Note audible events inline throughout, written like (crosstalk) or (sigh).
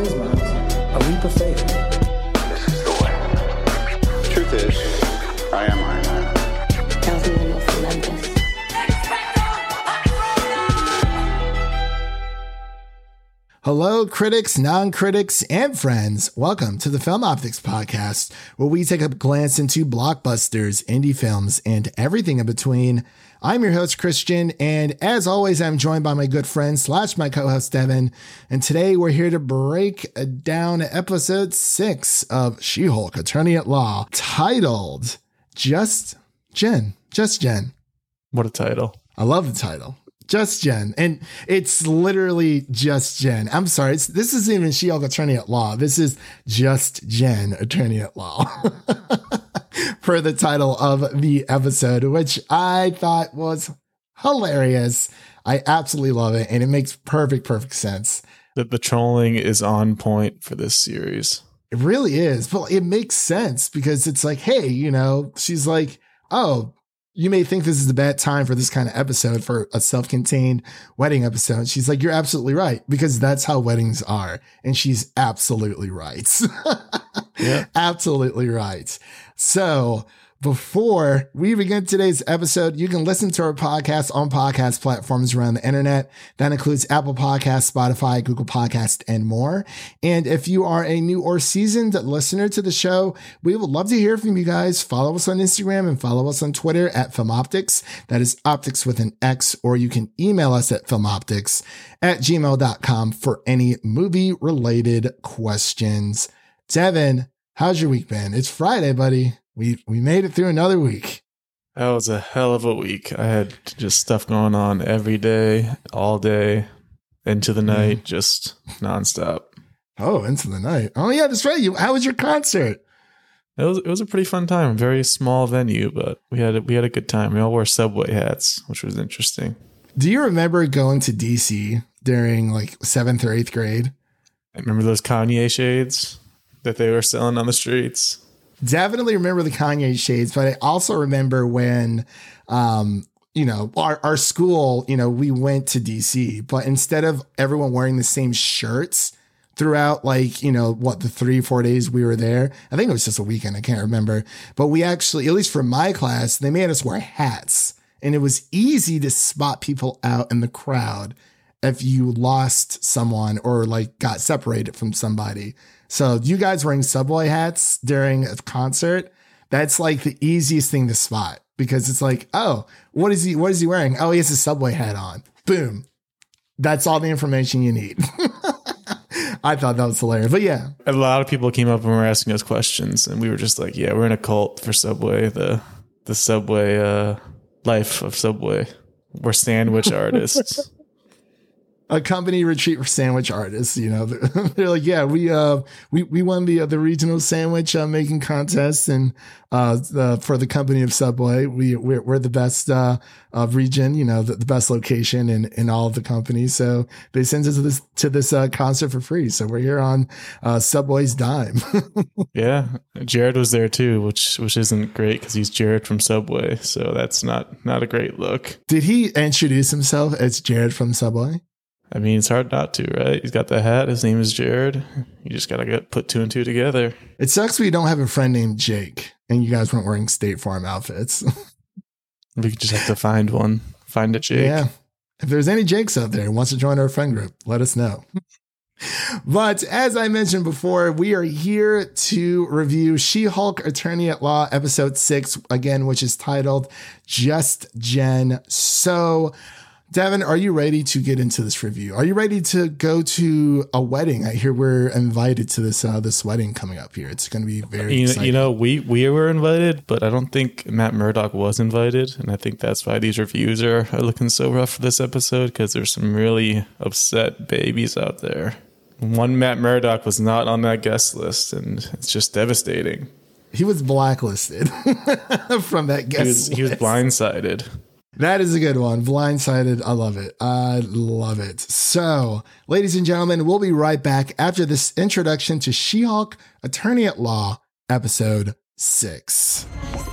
is, Miles. A leap of faith. This is the way. Truth is, I am Iron Man. Tells me you're from Hello, critics, non critics, and friends. Welcome to the Film Optics Podcast, where we take a glance into blockbusters, indie films, and everything in between. I'm your host, Christian, and as always, I'm joined by my good friend slash my co host, Devin. And today we're here to break down episode six of She Hulk Attorney at Law, titled Just Jen. Just Jen. What a title. I love the title. Just Jen. And it's literally just Jen. I'm sorry. This isn't even She Hulk Attorney at Law. This is just Jen Attorney at Law. (laughs) For the title of the episode, which I thought was hilarious. I absolutely love it. And it makes perfect, perfect sense. That the trolling is on point for this series. It really is. But it makes sense because it's like, hey, you know, she's like, oh, you may think this is a bad time for this kind of episode for a self-contained wedding episode. She's like, you're absolutely right because that's how weddings are. And she's absolutely right. (laughs) Yeah. absolutely right. So before we begin today's episode, you can listen to our podcast on podcast platforms around the internet. That includes Apple Podcasts, Spotify, Google Podcast, and more. And if you are a new or seasoned listener to the show, we would love to hear from you guys. Follow us on Instagram and follow us on Twitter at FilmOptix. That is optics with an X, or you can email us at filmoptix at gmail.com for any movie related questions. Devin, how's your week been? It's Friday, buddy. We we made it through another week. That was a hell of a week. I had just stuff going on every day, all day, into the night, just nonstop. Oh, into the night. Oh yeah, that's right. You how was your concert? It was it was a pretty fun time. Very small venue, but we had a, we had a good time. We all wore subway hats, which was interesting. Do you remember going to DC during like seventh or eighth grade? I remember those Kanye shades that they were selling on the streets. Definitely remember the Kanye shades, but I also remember when um you know, our, our school, you know, we went to DC, but instead of everyone wearing the same shirts throughout, like, you know, what the three, four days we were there, I think it was just a weekend. I can't remember. But we actually, at least for my class, they made us wear hats and it was easy to spot people out in the crowd if you lost someone or like got separated from somebody. So you guys wearing subway hats during a concert, that's like the easiest thing to spot because it's like, oh, what is he what is he wearing? Oh, he has a subway hat on. Boom. That's all the information you need. (laughs) I thought that was hilarious. But yeah. A lot of people came up and were asking us questions, and we were just like, "Yeah, we're in a cult for Subway. The the Subway uh, life of Subway. We're sandwich (laughs) artists." A company retreat for sandwich artists. You know, they're, (laughs) they're like, yeah, we uh we we won the uh, the regional sandwich uh, making contest, and uh the, for the company of Subway, we we're, we're the best uh, region, you know, the, the best location in in all of the companies. So they sent us to this to this uh, concert for free. So we're here on uh, Subway's dime. (laughs) yeah, Jared was there too, which which isn't great because he's Jared from Subway. So that's not not a great look. Did he introduce himself as Jared from Subway? I mean, it's hard not to, right? He's got the hat. His name is Jared. You just gotta get put two and two together. It sucks we don't have a friend named Jake, and you guys weren't wearing State Farm outfits. we just have to find one. Find a Jake. Yeah. If there's any Jakes out there who wants to join our friend group, let us know. But as I mentioned before, we are here to review She Hulk Attorney at Law, episode six, again, which is titled Just Jen. So, Devin, are you ready to get into this review? Are you ready to go to a wedding? I hear we're invited to this uh, this wedding coming up here. It's going to be very. You, exciting. you know, we we were invited, but I don't think Matt Murdock was invited, and I think that's why these reviews are, are looking so rough for this episode because there's some really upset babies out there. One Matt Murdock was not on that guest list, and it's just devastating. he was blacklisted (laughs) from that guest. He was he was blindsided. That is a good one. Blindsided. I love it. I love it. So, ladies and gentlemen, we'll be right back after this introduction to She Hulk Attorney at Law, episode six.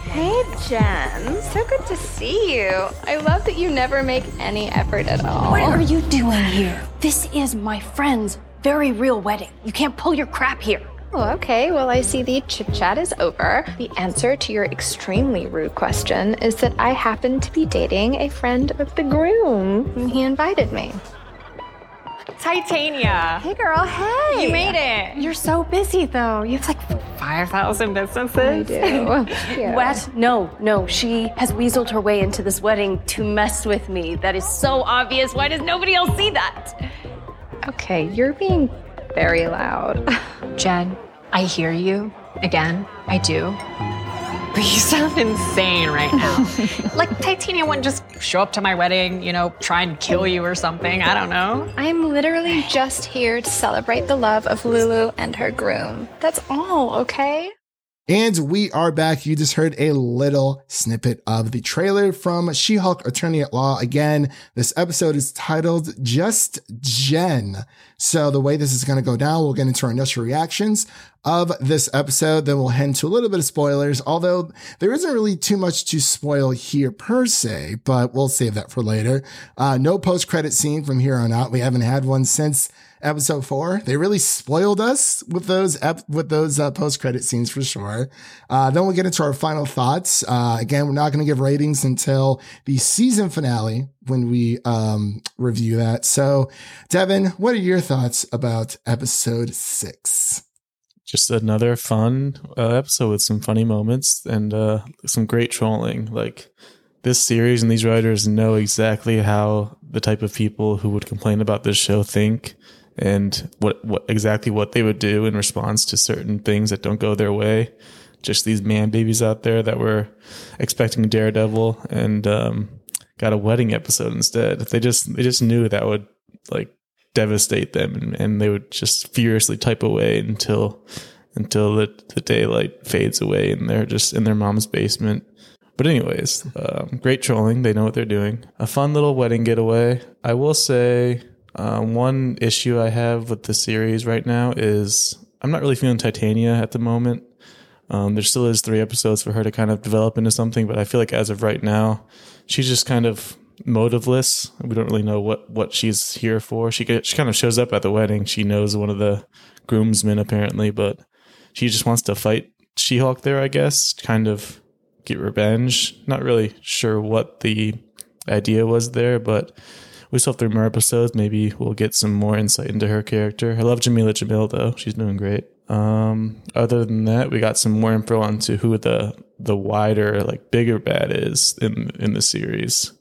Hey, Jen. So good to see you. I love that you never make any effort at all. What are you doing here? This is my friend's very real wedding. You can't pull your crap here. Oh, okay. Well, I see the chit chat is over. The answer to your extremely rude question is that I happen to be dating a friend of the groom. and He invited me. Titania. Hey, girl. Hey. You made it. You're so busy though. You have like 5,000 businesses. I do. (laughs) Yeah. What? No, no. She has weaseled her way into this wedding to mess with me. That is so obvious. Why does nobody else see that? Okay, you're being very loud. (laughs) Jen, I hear you. Again, I do. But (laughs) you sound insane right now. (laughs) like Titania wouldn't just show up to my wedding, you know, try and kill you or something. I don't know. I'm literally just here to celebrate the love of Lulu and her groom. That's all, okay? And we are back. You just heard a little snippet of the trailer from She Hulk Attorney at Law. Again, this episode is titled Just Jen. So, the way this is going to go down, we'll get into our initial reactions of this episode. Then we'll head into a little bit of spoilers, although there isn't really too much to spoil here per se, but we'll save that for later. Uh, no post credit scene from here on out. We haven't had one since episode four. They really spoiled us with those ep- with those uh, post credit scenes for sure. Uh, then we'll get into our final thoughts. Uh, again, we're not going to give ratings until the season finale when we um, review that. So, Devin, what are your thoughts about episode six? Just another fun uh, episode with some funny moments and uh, some great trolling. Like this series and these writers know exactly how the type of people who would complain about this show think and what, what exactly what they would do in response to certain things that don't go their way. Just these man babies out there that were expecting Daredevil and um, got a wedding episode instead. They just they just knew that would like devastate them and, and they would just furiously type away until until the, the daylight fades away and they're just in their mom's basement. But anyways, um, great trolling. They know what they're doing. A fun little wedding getaway. I will say uh, one issue I have with the series right now is I'm not really feeling Titania at the moment. Um, there still is three episodes for her to kind of develop into something, but I feel like as of right now, she's just kind of motiveless. We don't really know what what she's here for. She get, she kind of shows up at the wedding. She knows one of the groomsmen apparently, but she just wants to fight She-Hulk there, I guess, kind of get revenge. Not really sure what the idea was there, but we still have three more episodes. Maybe we'll get some more insight into her character. I love Jameela Jamil though; she's doing great. Um, other than that, we got some more info onto who the the wider, like bigger bad is in in the series.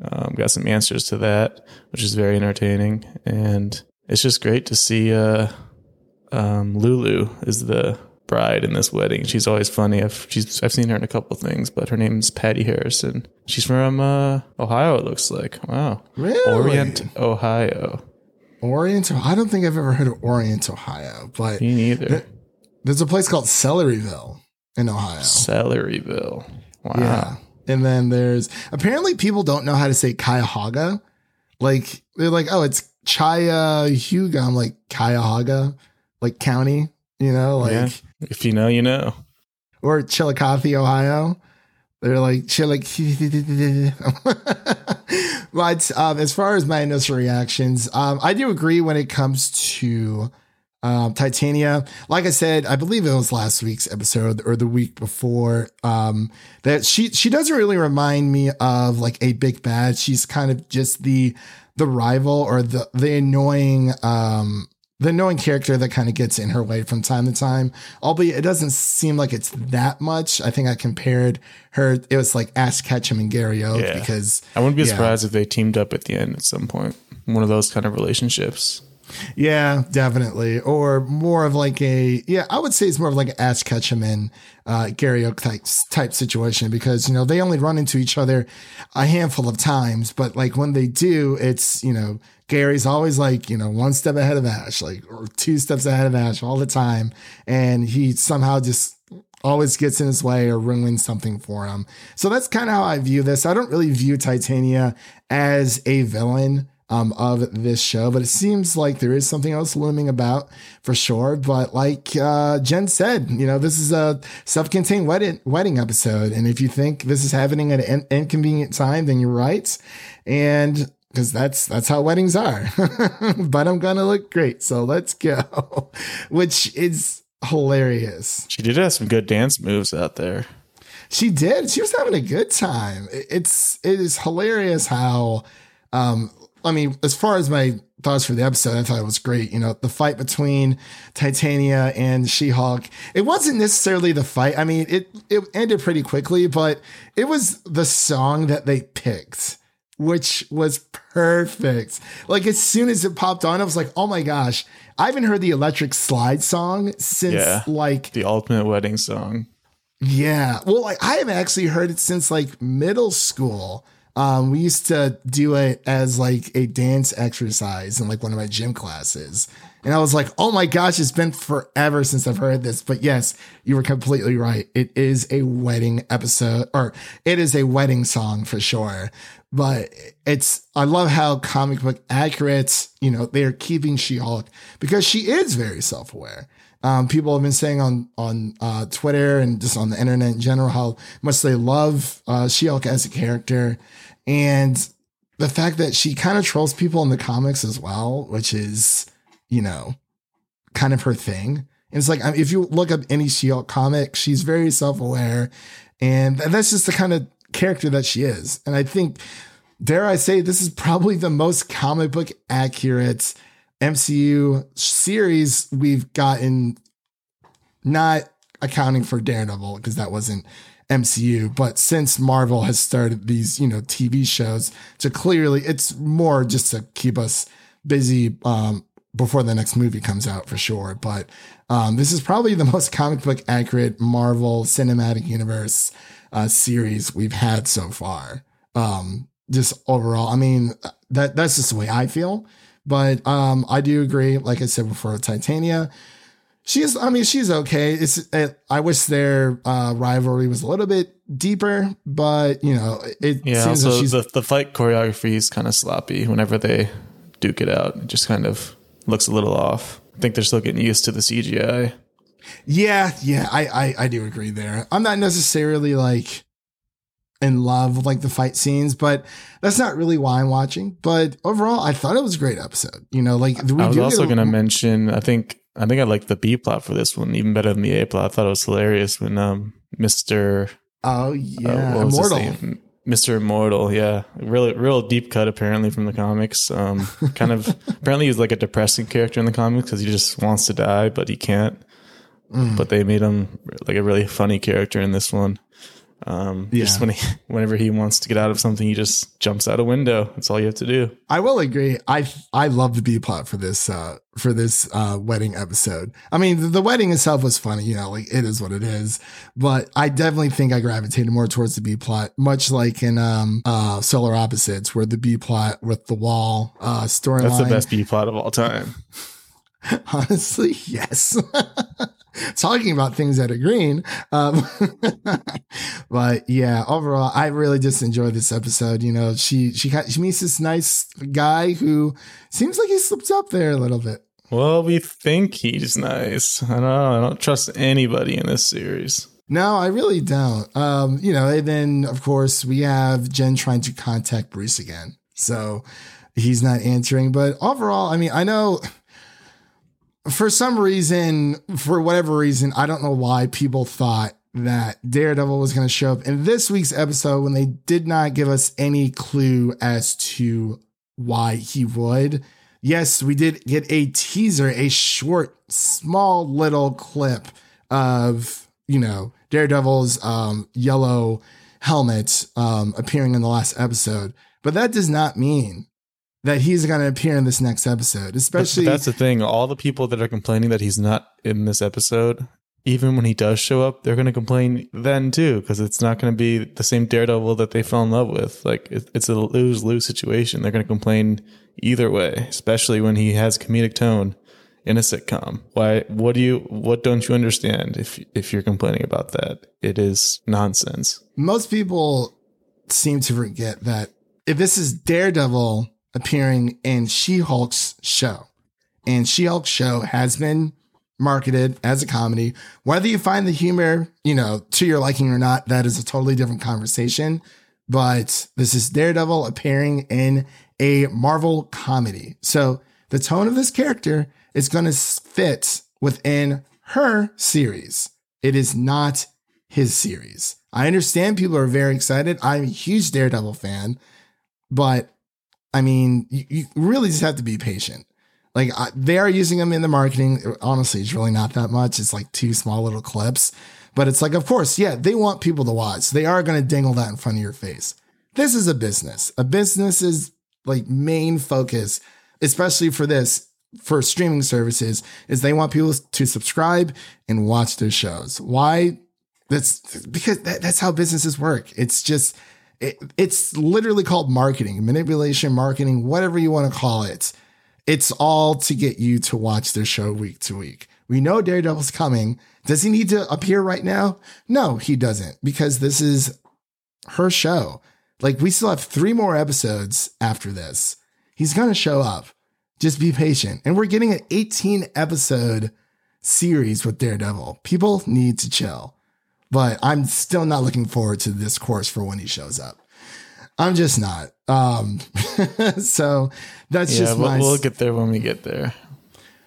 Um, got some answers to that, which is very entertaining, and it's just great to see. Uh, um, Lulu is the bride in this wedding. She's always funny. I've she's I've seen her in a couple things, but her name's Patty Harrison. She's from uh, Ohio. It looks like wow, Really? Orient, Ohio. Orient. I don't think I've ever heard of Orient, Ohio, but Me neither. there's a place called Celeryville in Ohio. Celeryville. Wow. Yeah. And then there's apparently people don't know how to say Cuyahoga. Like they're like, oh, it's Cuyahoga. I'm like Cuyahoga, like county, you know, like yeah. If you know, you know. or Chillicothe, Ohio. They're like Chillic. (laughs) but um, as far as my initial reactions, um, I do agree when it comes to um, Titania. Like I said, I believe it was last week's episode or the week before. Um, that she she doesn't really remind me of like a big bad. She's kind of just the the rival or the the annoying um the annoying character that kind of gets in her way from time to time. Albeit it doesn't seem like it's that much. I think I compared her. It was like Ash Ketchum and Gary Oak Yeah. because I wouldn't be Yeah. surprised if they teamed up at the end at some point. One of those kind of relationships. Yeah, definitely. Or more of like a yeah, I would say it's more of like an Ash Ketchum and uh, Gary Oak type type situation because you know they only run into each other a handful of times, but like when they do, it's you know Gary's always like you know one step ahead of Ash, like or two steps ahead of Ash all the time, and he somehow just always gets in his way or ruins something for him. So that's kind of how I view this. I don't really view Titania as a villain um, of this show, but it seems like there is something else looming about for sure. But like uh, Jen said, you know, this is a self-contained wedding wedding episode, and if you think this is happening at an inconvenient time, then you're right. And because that's that's how weddings are. (laughs) but I'm gonna look great, so let's go. (laughs) Which is hilarious. She did have some good dance moves out there. She did. She was having a good time. It's it is hilarious how um I mean, as far as my thoughts for the episode, I thought it was great. You know, the fight between Titania and She-Hulk. It wasn't necessarily the fight. I mean, it it ended pretty quickly, but it was the song that they picked, which was perfect. Like as soon as it popped on, I was like, "Oh my gosh, I haven't heard the Electric Slide song since Yeah. like The ultimate wedding song. yeah. Well, like I haven't actually heard it since like middle school. Um, we used to do it as like a dance exercise in like one of my gym classes. And I was like, oh my gosh, it's been forever since I've heard this. But yes, you were completely right. It is a wedding episode or it is a wedding song for sure. But it's, I love how comic book accurate, you know, they're keeping She Hulk because she is very self aware. Um, people have been saying on on uh, Twitter and just on the internet in general how much they love uh, She-Hulk as a character, and the fact that she kind of trolls people in the comics as well, which is you know kind of her thing. And it's like um, if you look up any She-Hulk comic, she's very self-aware, and that's just the kind of character that she is. And I think, dare I say, this is probably the most comic book accurate MCU series we've gotten, not accounting for Daredevil because that wasn't MCU, but since Marvel has started these, you know, TV shows to clearly, it's more just to keep us busy um, before the next movie comes out for sure. But um, this is probably the (laughs) most comic book accurate Marvel Cinematic Universe uh, series we've had so far. Um, just overall, I mean, that that's just the way I feel. But um, I do agree, like I said before, Titania. She's, I mean, she's okay. It's, it, I wish their uh, rivalry was a little bit deeper, but you know, it Yeah, seems also she's the, the fight choreography is kind of sloppy whenever they duke it out. It just kind of looks a little off. I think they're still getting used to the CGI. Yeah, yeah, I, I I do agree there. I'm not necessarily like in love with like the fight scenes, but that's not really why I'm watching. But overall, I thought it was a great episode. You know, like we I was also going to mention. I think I think I like the B plot for this one even better than the A plot. I thought it was hilarious when um Mister Oh uh, yeah, his Immortal. Mr. Immortal, yeah, really, real deep cut apparently from the comics. Um, (laughs) kind of apparently he's like a depressing character in the comics because he just wants to die but he can't. Mm. But they made him like a really funny character in this one. Um, just Yeah. when he, (laughs) whenever he wants to get out of something, he just jumps out a window. That's all you have to do. I will agree. I I love the B plot for this uh for this uh wedding episode. I mean, the, the wedding itself was funny, you know, like it is what it is. But I definitely think I gravitated more towards the B plot, much like in um uh Solar Opposites, where the B plot with the wall uh storyline. That's the best B plot of all time. (laughs) Honestly, yes. (laughs) Talking about things that are green. Um, (laughs) but yeah, overall, I really just enjoyed this episode. You know, she, she, she meets this nice guy who seems like he slipped up there a little bit. Well, we think he's nice. I don't know. I don't trust anybody in this series. No, I really don't. Um, you know, and then of course we have Jen trying to contact Bruce again. So he's not answering. But overall, I mean, I know for some reason, for whatever reason, I don't know why people thought that Daredevil was going to show up in this week's episode when they did not give us any clue as to why he would. Yes, we did get a teaser, a short, small little clip of, you know, Daredevil's um, yellow helmet um, appearing in the last episode. But that does not mean that he's going to appear in this next episode, But- especially. but that's the thing. All the people that are complaining that he's not in this episode, even when he does show up, they're going to complain then too, because it's not going to be the same Daredevil that they fell in love with. Like it, it's a lose lose situation. They're going to complain either way, especially when he has comedic tone in a sitcom. Why? What do you? What don't you understand? If if you're complaining about that, it is nonsense. most people seem to forget that if this is Daredevil appearing in She Hulk's show, and She Hulk's show has been marketed as a comedy, whether you find the humor, you know, to your liking or not, that is a totally different conversation. But this is Daredevil appearing in a Marvel comedy. So the tone of this character is going to fit within her series. It is not his series. I understand people are very excited. I'm a huge Daredevil fan, but I mean, you, you really just have to be patient. Like I, they are using them in the marketing. Honestly, it's really not that much. It's like two small little clips, but it's like, of course, yeah, they want people to watch. They are going to dangle that in front of your face. This is a business. A business's like main focus, especially for this, for streaming services, is they want people to subscribe and watch their shows. Why? That's because that, that's how businesses work. It's just, it, it's literally called marketing, manipulation, marketing, whatever you want to call it. It's all to get you to watch their show week to week. We know Daredevil's coming. Does he need to appear right now? No, he doesn't, because this is her show. Like, we still have three more episodes after this. He's going to show up. Just be patient. And we're getting an 18 episode series with Daredevil. People need to chill but I'm still not looking forward to this course for when he shows up. I'm just not. Um, (laughs) so that's yeah, just we'll, we'll get there when we get there.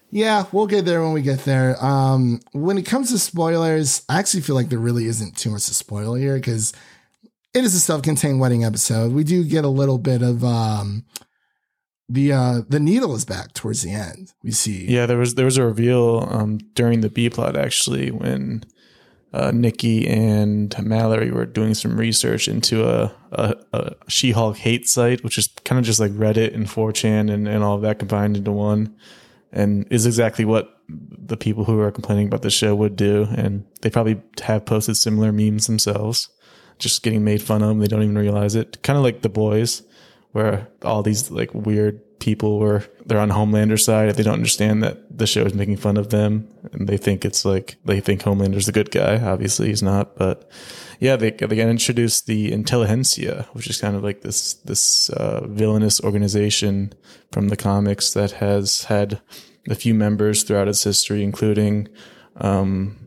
Yeah, we'll get there when we get there. Um, when it comes to spoilers, I actually feel like there really isn't too much to spoil here because it is a self-contained wedding episode. We do get a little bit of um, the uh, the needle is back towards the end. We see. Yeah, there was there was a reveal um, during the B plot actually when uh, Nikki and Mallory were doing some research into a, a, a She Hulk hate site, which is kind of just like Reddit and 4chan and, and all of that combined into one, and is exactly what the people who are complaining about the show would do. And they probably have posted similar memes themselves, just getting made fun of. And they don't even realize it. Kind of like The Boys, where all these like weird people where they're on Homelander's side. They don't understand that the show is making fun of them, and they think it's like they think Homelander's a good guy. Obviously, he's not. But yeah, they they got introduced the Intelligentsia, which is kind of like this this uh, villainous organization from the comics that has had a few members throughout its history, including. Um,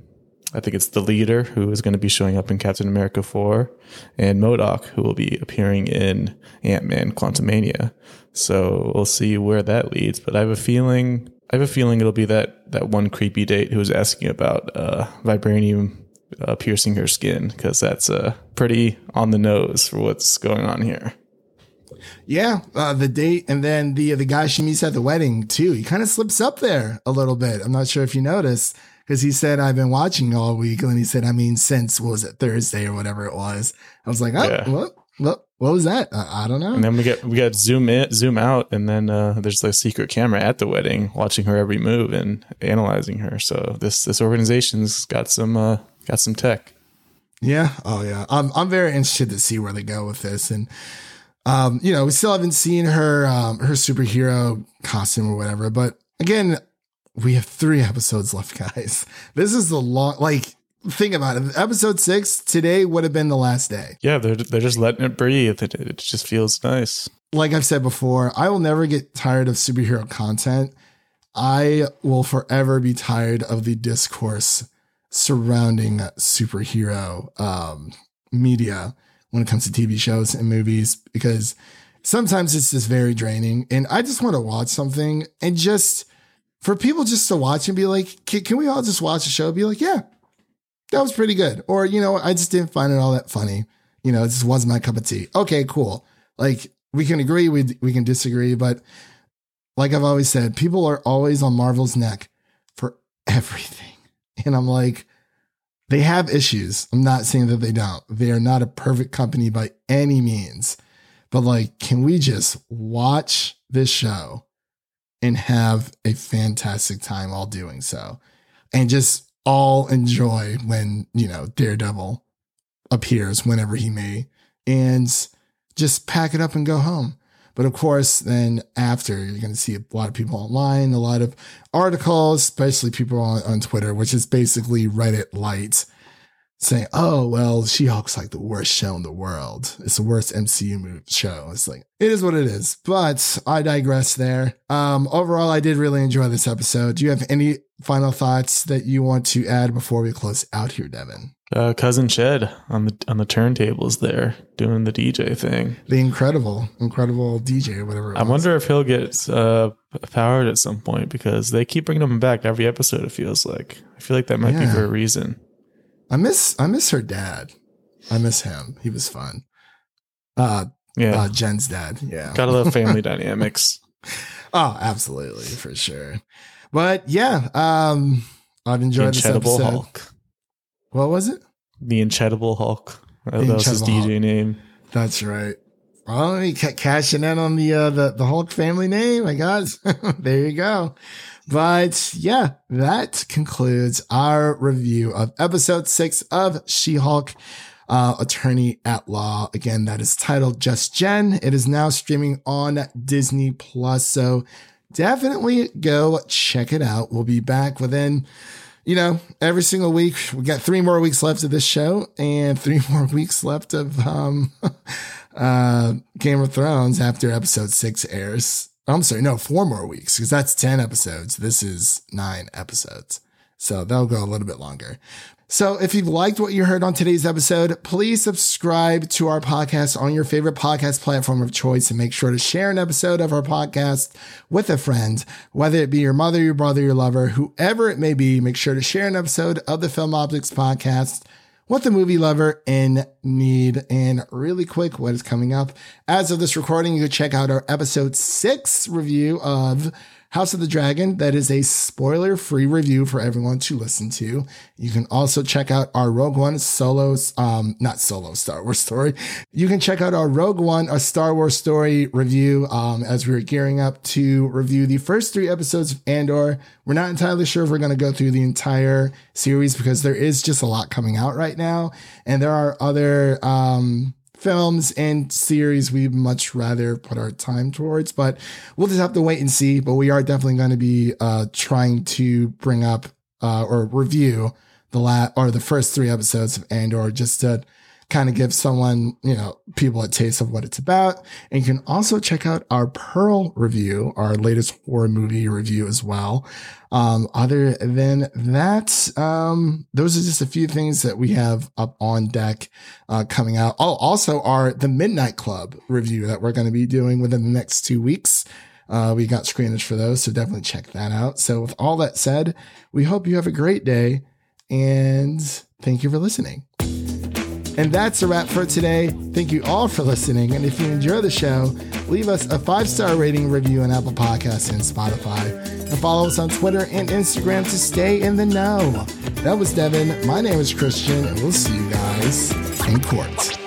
I think it's the leader who is going to be showing up in Captain America 4 and MODOK who will be appearing in Ant-Man Quantumania. So we'll see where that leads. But I have a feeling I have a feeling it'll be that that one creepy date who was asking about uh, vibranium uh, piercing her skin because that's uh, pretty on the nose for what's going on here. Yeah, uh, the date and then the the guy she meets at the wedding too. He kind of slips up there a little bit. I'm not sure if you noticed because he said I've been watching all week, and he said I mean since what was it Thursday or whatever it was. I was like, oh, yeah. what, what, what was that? I, I, don't know. And then we get we got zoom in, zoom out, and then uh, there's a secret camera at the wedding watching her every move and analyzing her. So this this organization's got some uh, got some tech. Yeah. Oh yeah. I'm I'm very interested to see where they go with this, and um, you know, we still haven't seen her um her superhero costume or whatever. But again, we have three episodes left, guys. This is the long like think about it. Episode six today would have been the last day. Yeah, they're they're just letting it breathe. It, it just feels nice. Like I've said before, I will never get tired of superhero content. I will forever be tired of the discourse surrounding superhero um, media when it comes to TV shows and movies because sometimes it's just very draining. And I just want to watch something and just for people just to watch and be like, can, can we all just watch the show? Be like, yeah, that was pretty good. Or, you know, I just didn't find it all that funny. You know, it just wasn't my cup of tea. Okay, cool. Like we can agree, we, we can disagree, but like I've always said, people are always on Marvel's neck for (laughs) everything. And I'm like, they have issues. I'm not saying that they don't. They are not a perfect company by any means. But like, can we just watch this show and have a fantastic time all doing so? And just all enjoy when, you know, Daredevil appears whenever he may and just pack it up and go home. But of course, then after you're going to see a lot of people online, a lot of articles, especially people on, on Twitter, which is basically Reddit light, saying, "Oh well, She-Hulk's like the worst show in the world. It's the worst MCU show." It's like it is what it is. But I digress. There. Um, overall, I did really enjoy this episode. Do you have any final thoughts that you want to add before we close out here, Devin? Uh, cousin Ched on the on the turntables there doing the DJ thing. The incredible, incredible DJ whatever. I was. wonder if he'll get uh, powered at some point because they keep bringing him back every episode. It feels like I feel like that might be for a reason. I miss I miss her dad. I miss him. He was fun. Uh, Yeah, uh Jen's dad. Yeah. gotta love family (laughs) dynamics. Oh, absolutely, for sure. But yeah, um I've The enjoyed this Incredible episode. Hulk. What was it? The Incredible Hulk. That The was his DJ name. That's right. Well, he ca- cashing in on the uh, the the Hulk family name. I guess (laughs) there you go. But yeah, that concludes our review of episode six of She-Hulk, uh, Attorney at Law. Again, that is titled Just Jen. It is now streaming on Disney Plus, so definitely go check it out. We'll be back within you know, every single week. We got three more weeks left of this show and three (laughs) more weeks left of um (laughs) uh Game of Thrones after episode six airs. I'm sorry, no, four more weeks, because that's 10 episodes. This is nine episodes. So that'll go a little bit longer. So if you've liked what you heard on today's episode, please subscribe to our podcast on your favorite podcast platform of choice and make sure to share an episode of our podcast with a friend, whether it be your mother, your brother, your lover, whoever it may be. Make sure to share an episode of the Film Optics podcast with a movie lover in need. And really quick, what is coming up? As of this recording, you can check out our episode six review of House of the Dragon. That is a spoiler free review for everyone to listen to. You can also check out our Rogue One solo, um, not solo Star Wars story. You can check out our Rogue One, a Star Wars story review, um, as we're gearing up to review the first three episodes of Andor. We're not entirely sure if we're going to go through the entire series because there is just a lot coming out right now. And there are other, um, films and series we'd much rather put our time towards, but we'll just have to wait and see. But we are definitely going to be uh, trying to bring up uh, or review the last or the first three episodes of Andor just to kind of give someone, you know, people a taste of what it's about. And you can also check out our Pearl review, our latest horror movie review as well. Um, other than that, um, those are just a few things that we have up on deck, uh, coming out. Oh, also our The Midnight Club review that we're going to be doing within the next two weeks. Uh, we got screeners for those, so definitely check that out. So with all that said, we hope you have a great day and thank you for listening. And that's a wrap for today. Thank you all for listening. And if you enjoy the show, leave us a five star rating review on Apple Podcasts and Spotify. And follow us on Twitter and Instagram to stay in the know. That was Devin. My name is Christian, and we'll see you guys in court.